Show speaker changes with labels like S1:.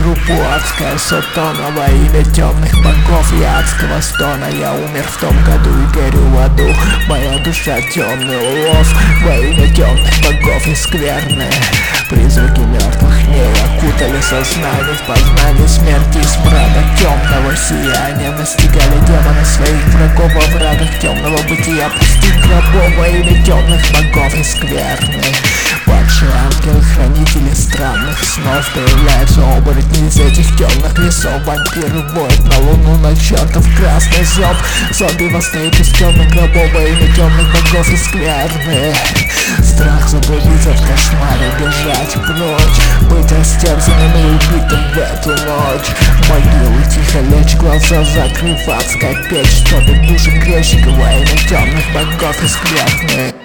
S1: группу адская сотона Во имя темных богов и адского стона. Я умер в том году и горю в аду. Моя душа темный улов Во имя темных богов и скверные Призраки мертвых не окутали сознание. В познании смерти и смрада темного сияния Настигали демоны своих врагов во врагах темного бытия. Пустых гробов во имя темных богов и хранители странных снов Появляются оборотни из этих темных лесов. Вампиры воют на луну, на чертов красный зоб Зомби восстают из темных гробов во имя темных богов и скверны Страх заблудиться в кошмаре, бежать прочь. Быть растерзанным и убитым в эту ночь. Могилу тихо лечь, глаза закрыв адская Чтобы души грешников во имя темных богов и скверны